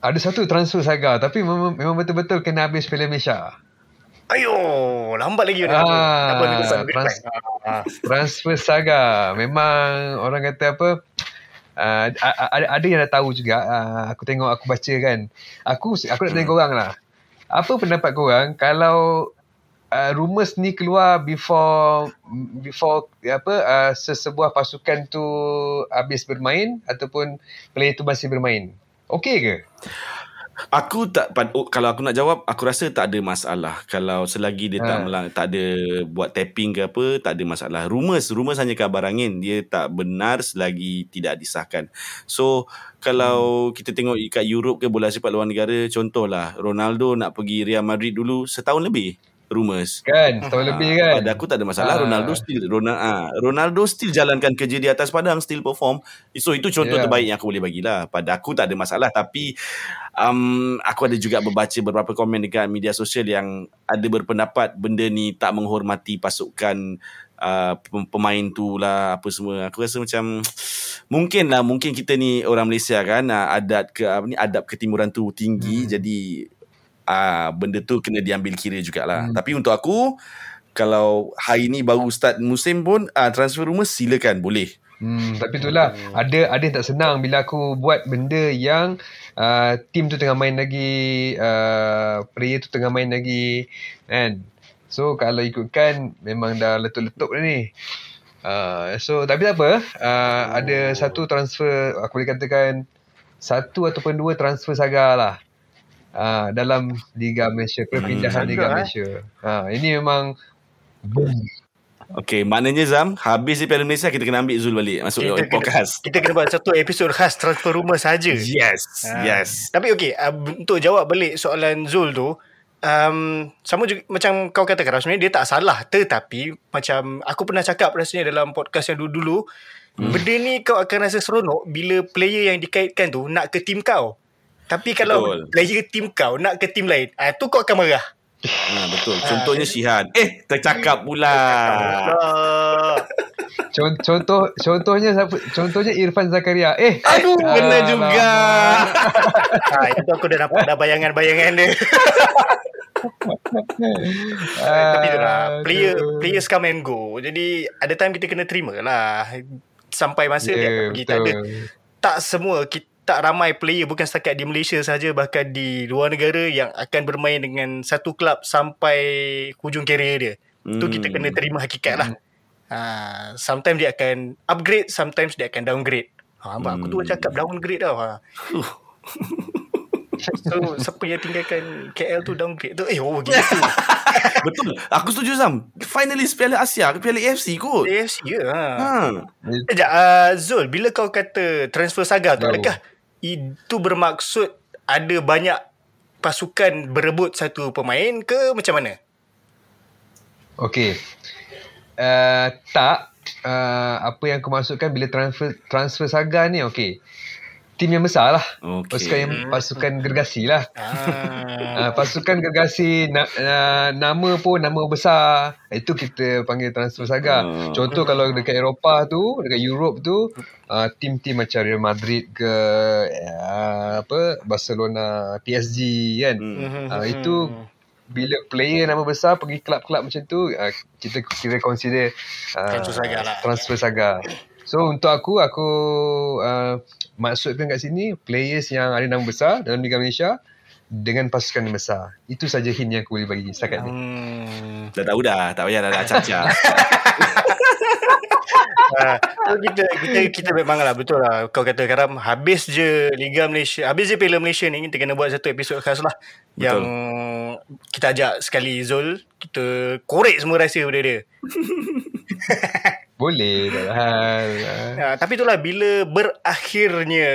Ada satu transfer saga tapi memang, memang betul-betul kena habis Piala Malaysia. Ayo, lambat lagi Ah, ni trans- Transfer saga. Memang orang kata apa uh, ada, ada yang dah tahu juga. Uh, aku tengok aku baca kan. Aku aku nak tanya korang lah. Apa pendapat korang kalau uh, rumours ni keluar before before apa uh, sesebuah pasukan tu habis bermain ataupun player tu masih bermain? Okey ke? Aku tak oh, kalau aku nak jawab aku rasa tak ada masalah kalau selagi dia tak Ha. melang, tak ada buat tapping ke apa tak ada masalah rumors rumors hanya kabar angin dia tak benar selagi tidak disahkan so kalau kita tengok kat Europe ke bola sepak luar negara contohlah Ronaldo nak pergi Real Madrid dulu setahun lebih rumors Kan? Setahun Ah, lebih kan? Pada aku tak ada masalah. Ah. Ronaldo still Ronaldo, ah, Ronaldo still jalankan kerja di atas padang, still perform. So itu contoh Yeah. terbaik yang aku boleh bagilah. Pada aku tak ada masalah. Tapi um, aku ada juga membaca beberapa komen dekat media sosial yang ada berpendapat benda ni tak menghormati pasukan uh, pem- pemain tu lah apa semua. Aku rasa macam mungkin lah mungkin kita ni orang Malaysia kan uh, adat ke apa ni adab ketimuran tu tinggi Hmm. jadi uh, benda tu kena diambil kira jugalah. Hmm. Tapi untuk aku kalau hari ni baru start musim pun uh, transfer rumah silakan boleh. Hmm, tapi itulah hmm. ada ada yang tak senang bila aku buat benda yang uh, team tu tengah main lagi, uh, player tu tengah main lagi kan. So kalau ikutkan memang dah letup-letup dah ni. Uh, so tapi tak apa, uh, ada satu transfer aku boleh katakan satu ataupun dua transfer saga lah. Uh, dalam Liga Malaysia, perpindahan hmm, Liga eh? Malaysia. Uh, ini memang boom. Okay, maknanya Zam, habis di Piala Malaysia kita kena ambil Zul balik masuk kita podcast. Kena, kita kena buat satu episod khas transfer rumah saja. Yes, ha. yes. Tapi okay, uh, untuk jawab balik soalan Zul tu, um, sama juga macam kau katakan sebenarnya dia tak salah tetapi macam aku pernah cakap rasanya dalam podcast yang dulu-dulu, hmm. benda ni kau akan rasa seronok bila player yang dikaitkan tu nak ke tim kau. Tapi kalau Betul. player tim kau nak ke tim lain, ah tu kau akan marah. Ha, betul. Contohnya Sihan. Eh, tercakap pula. Contoh contohnya siapa? Contohnya Irfan Zakaria. Eh, aduh, kena juga. ha, itu aku dah dapat dah bayangan-bayangan dia. uh, Tapi tu lah Player Players come and go Jadi Ada time kita kena terima lah Sampai masa yeah, dia akan pergi Tak ada Tak semua kita tak ramai player bukan setakat di Malaysia saja bahkan di luar negara yang akan bermain dengan satu klub sampai hujung karier dia. Hmm. Tu kita kena terima hakikat lah. Hmm. Ha, sometimes dia akan upgrade, sometimes dia akan downgrade. Ha, hmm. aku tu cakap downgrade tau. Ha. so, siapa yang tinggalkan KL tu downgrade tu? Eh, oh gitu. Betul. Aku setuju Sam. Finalist Piala Asia ke Piala AFC kot. AFC ya. Ha. ha. Sekejap, uh, Zul, bila kau kata transfer saga tu, oh. Itu bermaksud ada banyak pasukan berebut satu pemain ke macam mana? Okey. Uh, tak uh, apa yang aku masukkan bila transfer transfer saga ni okey tim yang besar lah. Okay. Pasukan yang pasukan gergasi lah. Ah. uh, pasukan gergasi na, uh, nama pun nama besar. Itu kita panggil transfer saga. Uh. Contoh kalau dekat Eropah tu, dekat Europe tu, uh, tim-tim macam Real Madrid ke uh, apa Barcelona, PSG kan. Uh, itu bila player nama besar pergi kelab-kelab macam tu, uh, kita kira consider uh, transfer saga lah. Transfer saga. So untuk aku aku uh, maksudkan kat sini players yang ada nama besar dalam Liga Malaysia dengan pasukan yang besar. Itu saja hint yang aku boleh bagi setakat ni. Hmm. Dah tahu dah, tak payah dah dah caca. Uh, kita kita kita memang lah betul lah kau kata Karam habis je Liga Malaysia habis je Piala Malaysia ni kita kena buat satu episod khas lah betul. yang kita ajak sekali Zul kita korek semua rahsia pada dia boleh tak hal. Ya, tapi itulah bila berakhirnya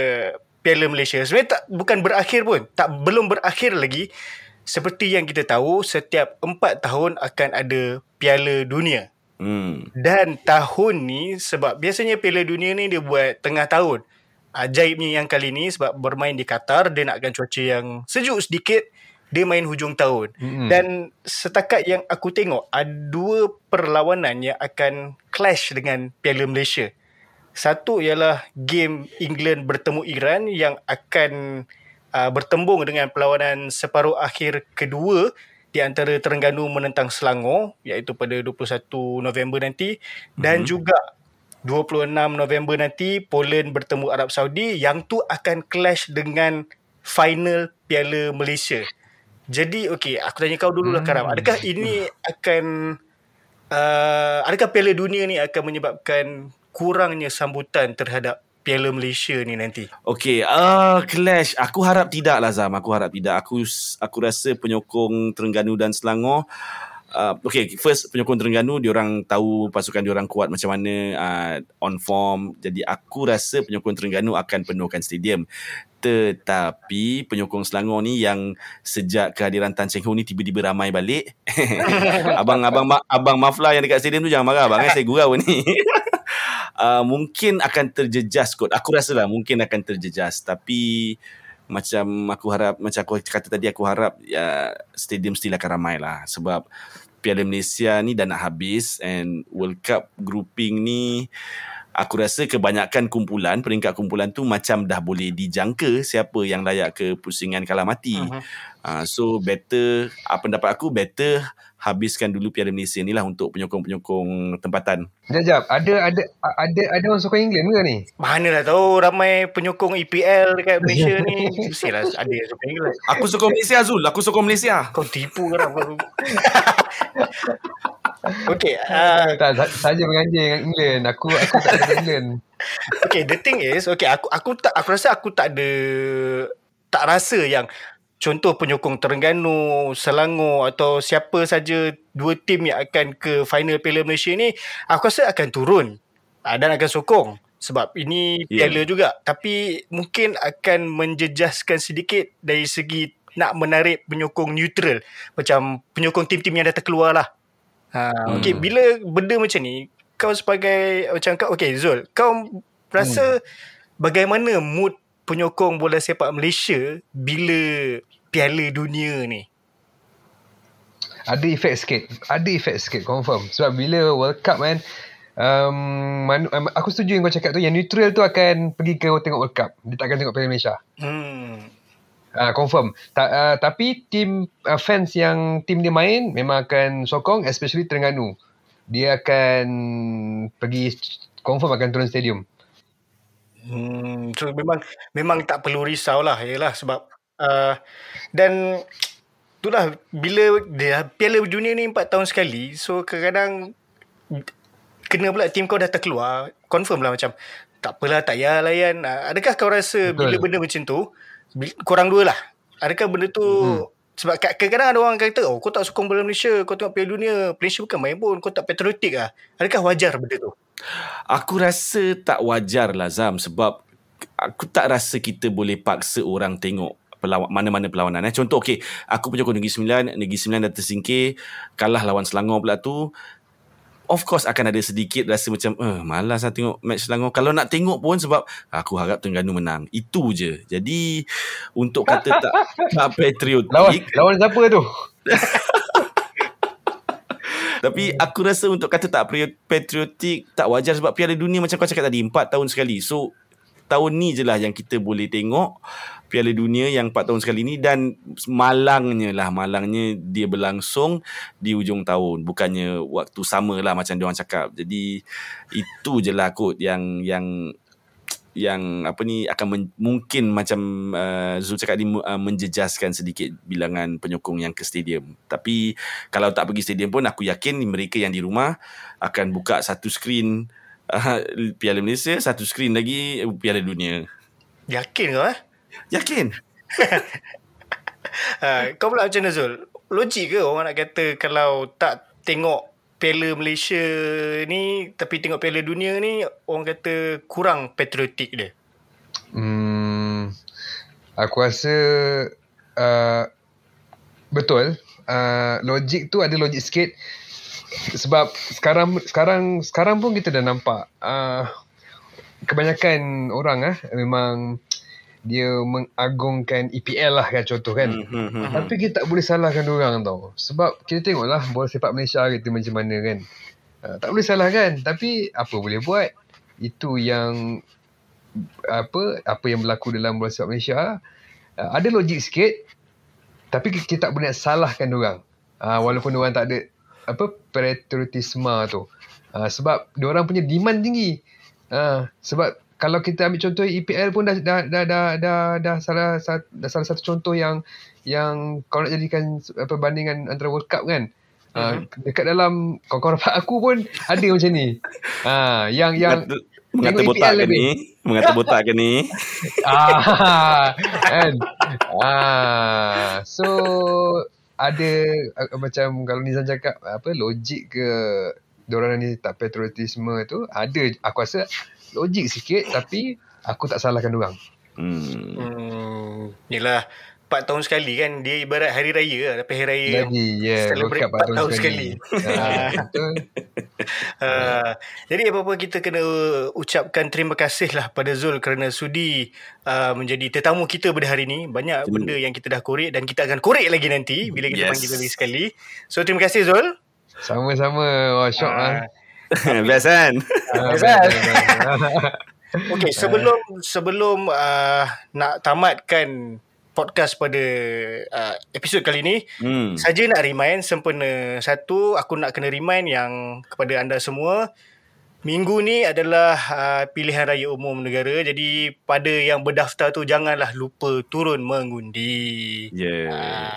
Piala Malaysia. Sebenarnya tak bukan berakhir pun. Tak belum berakhir lagi. Seperti yang kita tahu, setiap empat tahun akan ada Piala Dunia. Hmm. Dan tahun ni sebab biasanya Piala Dunia ni dia buat tengah tahun. Ajaibnya yang kali ni sebab bermain di Qatar, dia nakkan cuaca yang sejuk sedikit dia main hujung tahun. Mm-hmm. Dan setakat yang aku tengok ada dua perlawanan yang akan clash dengan Piala Malaysia. Satu ialah game England bertemu Iran yang akan uh, bertembung dengan perlawanan separuh akhir kedua di antara Terengganu menentang Selangor iaitu pada 21 November nanti dan mm-hmm. juga 26 November nanti Poland bertemu Arab Saudi yang tu akan clash dengan final Piala Malaysia. Jadi okey, aku tanya kau dululah hmm. Karam. Adakah ini akan uh, adakah Piala Dunia ni akan menyebabkan kurangnya sambutan terhadap Piala Malaysia ni nanti? Okey, uh, Clash. Aku harap tidak lah Zam. Aku harap tidak. Aku aku rasa penyokong Terengganu dan Selangor Uh, okay, first penyokong Terengganu, orang tahu pasukan orang kuat macam mana uh, on form. Jadi aku rasa penyokong Terengganu akan penuhkan stadium. Tetapi penyokong Selangor ni yang sejak kehadiran Tan Cheng Ho ni tiba-tiba ramai balik. abang abang abang Mafla yang dekat stadium tu jangan marah abang eh saya gurau ni. uh, mungkin akan terjejas kot. Aku rasa lah mungkin akan terjejas tapi macam aku harap macam aku kata tadi aku harap ya stadium still akan ramai lah sebab Piala Malaysia ni dah nak habis and World Cup grouping ni aku rasa kebanyakan kumpulan peringkat kumpulan tu macam dah boleh dijangka siapa yang layak ke pusingan kalah mati. Uh-huh. Uh, so better apa pendapat aku better habiskan dulu Piala Malaysia ni lah untuk penyokong-penyokong tempatan. Sekejap, ada ada ada ada orang sokong England ke ni? Mana lah tahu ramai penyokong EPL dekat Malaysia ni. Mestilah ada yang sokong England. Aku sokong Malaysia Zul, aku sokong Malaysia. Kau tipu ke apa? okay. Uh, tak, saja menganjing dengan England. Aku aku tak ada England. okay, the thing is, okay, aku aku tak aku rasa aku tak ada tak rasa yang contoh penyokong Terengganu, Selangor atau siapa saja dua tim yang akan ke final Piala Malaysia ni, aku rasa akan turun uh, dan akan sokong sebab ini ya. piala yeah. juga tapi mungkin akan menjejaskan sedikit dari segi nak menarik penyokong neutral macam penyokong tim-tim yang dah terkeluar lah ha, hmm. okay, bila benda macam ni kau sebagai macam kau okay Zul kau rasa hmm. bagaimana mood penyokong bola sepak Malaysia bila Piala Dunia ni? Ada efek sikit. Ada efek sikit confirm. Sebab bila World Cup kan um, man, um, aku setuju yang kau cakap tu yang neutral tu akan pergi ke tengok World Cup. Dia tak akan tengok Piala Malaysia. Hmm. Uh, confirm. Ta, uh, tapi tim uh, fans yang tim dia main memang akan sokong especially Terengganu. Dia akan pergi confirm akan turun stadium. Hmm, so memang memang tak perlu risau lah yalah sebab uh, dan itulah bila dia Piala Dunia ni 4 tahun sekali so kadang-kadang kena pula tim kau dah terkeluar confirm lah macam tak apalah tak payah layan uh, adakah kau rasa Betul. bila benda macam tu korang dua lah adakah benda tu hmm. sebab kadang-kadang ada orang kata oh kau tak sokong bola Malaysia kau tengok Piala Dunia Malaysia bukan main pun kau tak patriotik lah adakah wajar benda tu Aku rasa tak wajar lah Zam sebab aku tak rasa kita boleh paksa orang tengok pelawak, mana-mana perlawanan. Eh. Contoh, okay, aku penyokong Negeri Sembilan, Negeri Sembilan dah tersingkir, kalah lawan Selangor pula tu, of course akan ada sedikit rasa macam, eh, malas lah tengok match Selangor. Kalau nak tengok pun sebab aku harap Terengganu menang. Itu je. Jadi, untuk kata tak, tak patriotik. Lawan, lawan siapa tu? Tapi hmm. aku rasa untuk kata tak patriotik tak wajar sebab Piala Dunia macam kau cakap tadi 4 tahun sekali. So tahun ni je lah yang kita boleh tengok Piala Dunia yang 4 tahun sekali ni dan malangnya lah malangnya dia berlangsung di ujung tahun bukannya waktu sama lah macam dia orang cakap. Jadi itu je lah kot yang yang yang apa ni akan men, mungkin macam uh, Zul cakap ni uh, menjejaskan sedikit bilangan penyokong yang ke stadium. Tapi kalau tak pergi stadium pun aku yakin mereka yang di rumah akan buka satu skrin uh, Piala Malaysia, satu skrin lagi Piala Dunia. Yakin kau eh? Yakin. uh, kau pula macam mana Zul? Logik ke orang nak kata kalau tak tengok Piala Malaysia ni tapi tengok Piala Dunia ni orang kata kurang patriotik dia. Hmm, aku rasa uh, betul. Uh, logik tu ada logik sikit sebab sekarang sekarang sekarang pun kita dah nampak uh, kebanyakan orang ah memang dia mengagungkan EPL lah kan contoh kan. Mm-hmm. Tapi kita tak boleh salahkan orang tau. Sebab kita tengoklah bola sepak Malaysia kita macam mana kan. Uh, tak boleh salahkan. Tapi apa boleh buat. Itu yang apa apa yang berlaku dalam bola sepak Malaysia. Uh, ada logik sikit. Tapi kita tak boleh salahkan orang. Uh, walaupun orang tak ada apa patriotisme tu. Uh, sebab orang punya demand tinggi. Uh, sebab kalau kita ambil contoh EPL pun dah dah dah dah dah, dah salah satu dah salah satu contoh yang yang kau nak jadikan apa bandingan antara World Cup kan. Uh, uh-huh. dekat dalam kawan-kawan rapat aku pun ada macam ni. Ha uh, yang yang mengata botak ke ni? Mengata botak ke ni? ah kan. Ah so ada uh, macam kalau Nizam cakap apa logik ke diorang ni tak patriotisme tu ada aku rasa logik sikit tapi aku tak salahkan orang. Hmm. hmm. Yalah 4 tahun sekali kan dia ibarat hari raya lah tapi hari raya Lagi, yeah, celebrate 4, 4 tahun, tahun sekali. sekali. Ah, uh, jadi apa-apa kita kena ucapkan terima kasih lah pada Zul kerana sudi uh, menjadi tetamu kita pada hari ni. Banyak hmm. benda yang kita dah korek dan kita akan korek lagi nanti bila kita yes. panggil lagi sekali. So terima kasih Zul. Sama-sama. Wah, syok uh, lah. Best kan? Ah, Azal. betul. Okey, sebelum sebelum uh, nak tamatkan podcast pada uh, episod kali ni, Hmm. saja nak remind sempena satu aku nak kena remind yang kepada anda semua minggu ni adalah uh, pilihan raya umum negara. Jadi pada yang berdaftar tu janganlah lupa turun mengundi. Yeah. Ah,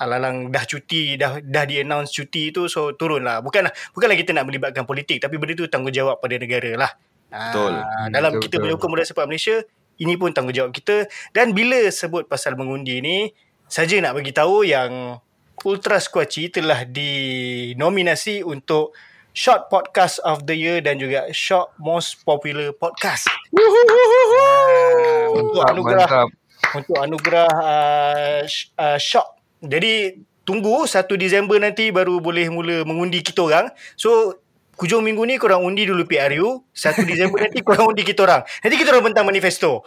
Alalang dah cuti dah dah di announce cuti tu so turunlah. Bukanlah bukanlah kita nak melibatkan politik tapi benda tu tanggungjawab pada negara lah. Ah, Betul. dalam betul, kita betul. menyokong budaya sepak Malaysia ini pun tanggungjawab kita dan bila sebut pasal mengundi ni saja nak bagi tahu yang Ultra Squatchy telah dinominasi untuk Short Podcast of the Year dan juga Short Most Popular Podcast. Ah, untuk anugerah mantap. untuk anugerah uh, uh, shock. Jadi tunggu 1 Disember nanti baru boleh mula mengundi kita orang. So hujung minggu ni korang undi dulu PRU, 1 Disember nanti korang undi kita orang. Nanti kita orang bentang manifesto.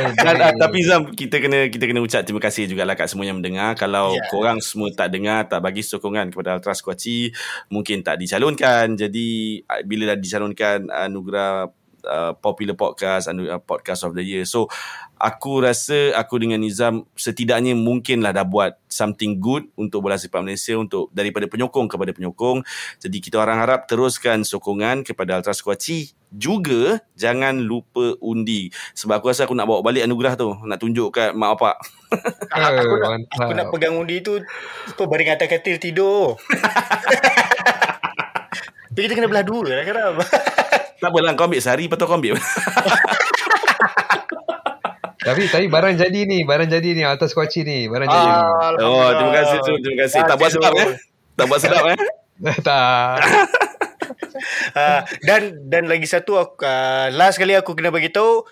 Eh, Dan, uh, tapi Zam kita kena kita kena ucap terima kasih jugalah kat semua yang mendengar. Kalau yeah. korang semua tak dengar, tak bagi sokongan kepada Ultra Squatchy, mungkin tak dicalonkan. Jadi uh, bila dah dicalonkan anugerah uh, popular podcast anugerah podcast of the year. So aku rasa aku dengan Nizam setidaknya mungkinlah dah buat something good untuk bola sepak Malaysia untuk daripada penyokong kepada penyokong. Jadi kita orang harap teruskan sokongan kepada Ultra Squatchy juga jangan lupa undi sebab aku rasa aku nak bawa balik anugerah tu nak tunjuk kat mak bapak aku, nak, mantap. aku nak pegang undi tu apa baring atas katil tidur. Tapi kita kena belah dua lah sekarang. Tak apalah kau ambil sehari lepas tu kau ambil Tapi tapi barang jadi ni, barang jadi ni atas kuaci ni, barang jadi. Ah, oh terima kasih tu terima kasih tak buat sedap eh tak buat sedap eh tak. Uh, dan dan lagi satu aku, uh, last kali aku kena bagi tahu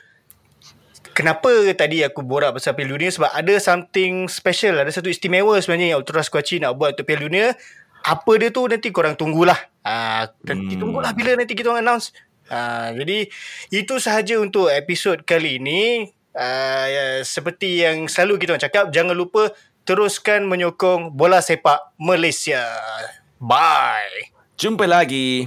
kenapa tadi aku borak pasal Piala Dunia sebab ada something special, ada satu istimewa sebenarnya yang Ultra Squatchy nak buat untuk Piala Dunia. Apa dia tu nanti korang tunggulah. Ah, uh, Hmm. tunggulah bila nanti kita announce. Uh, jadi itu sahaja untuk episod kali ini. Uh, ya, seperti yang selalu kita orang cakap, jangan lupa teruskan menyokong bola sepak Malaysia. Bye. jumpa lagi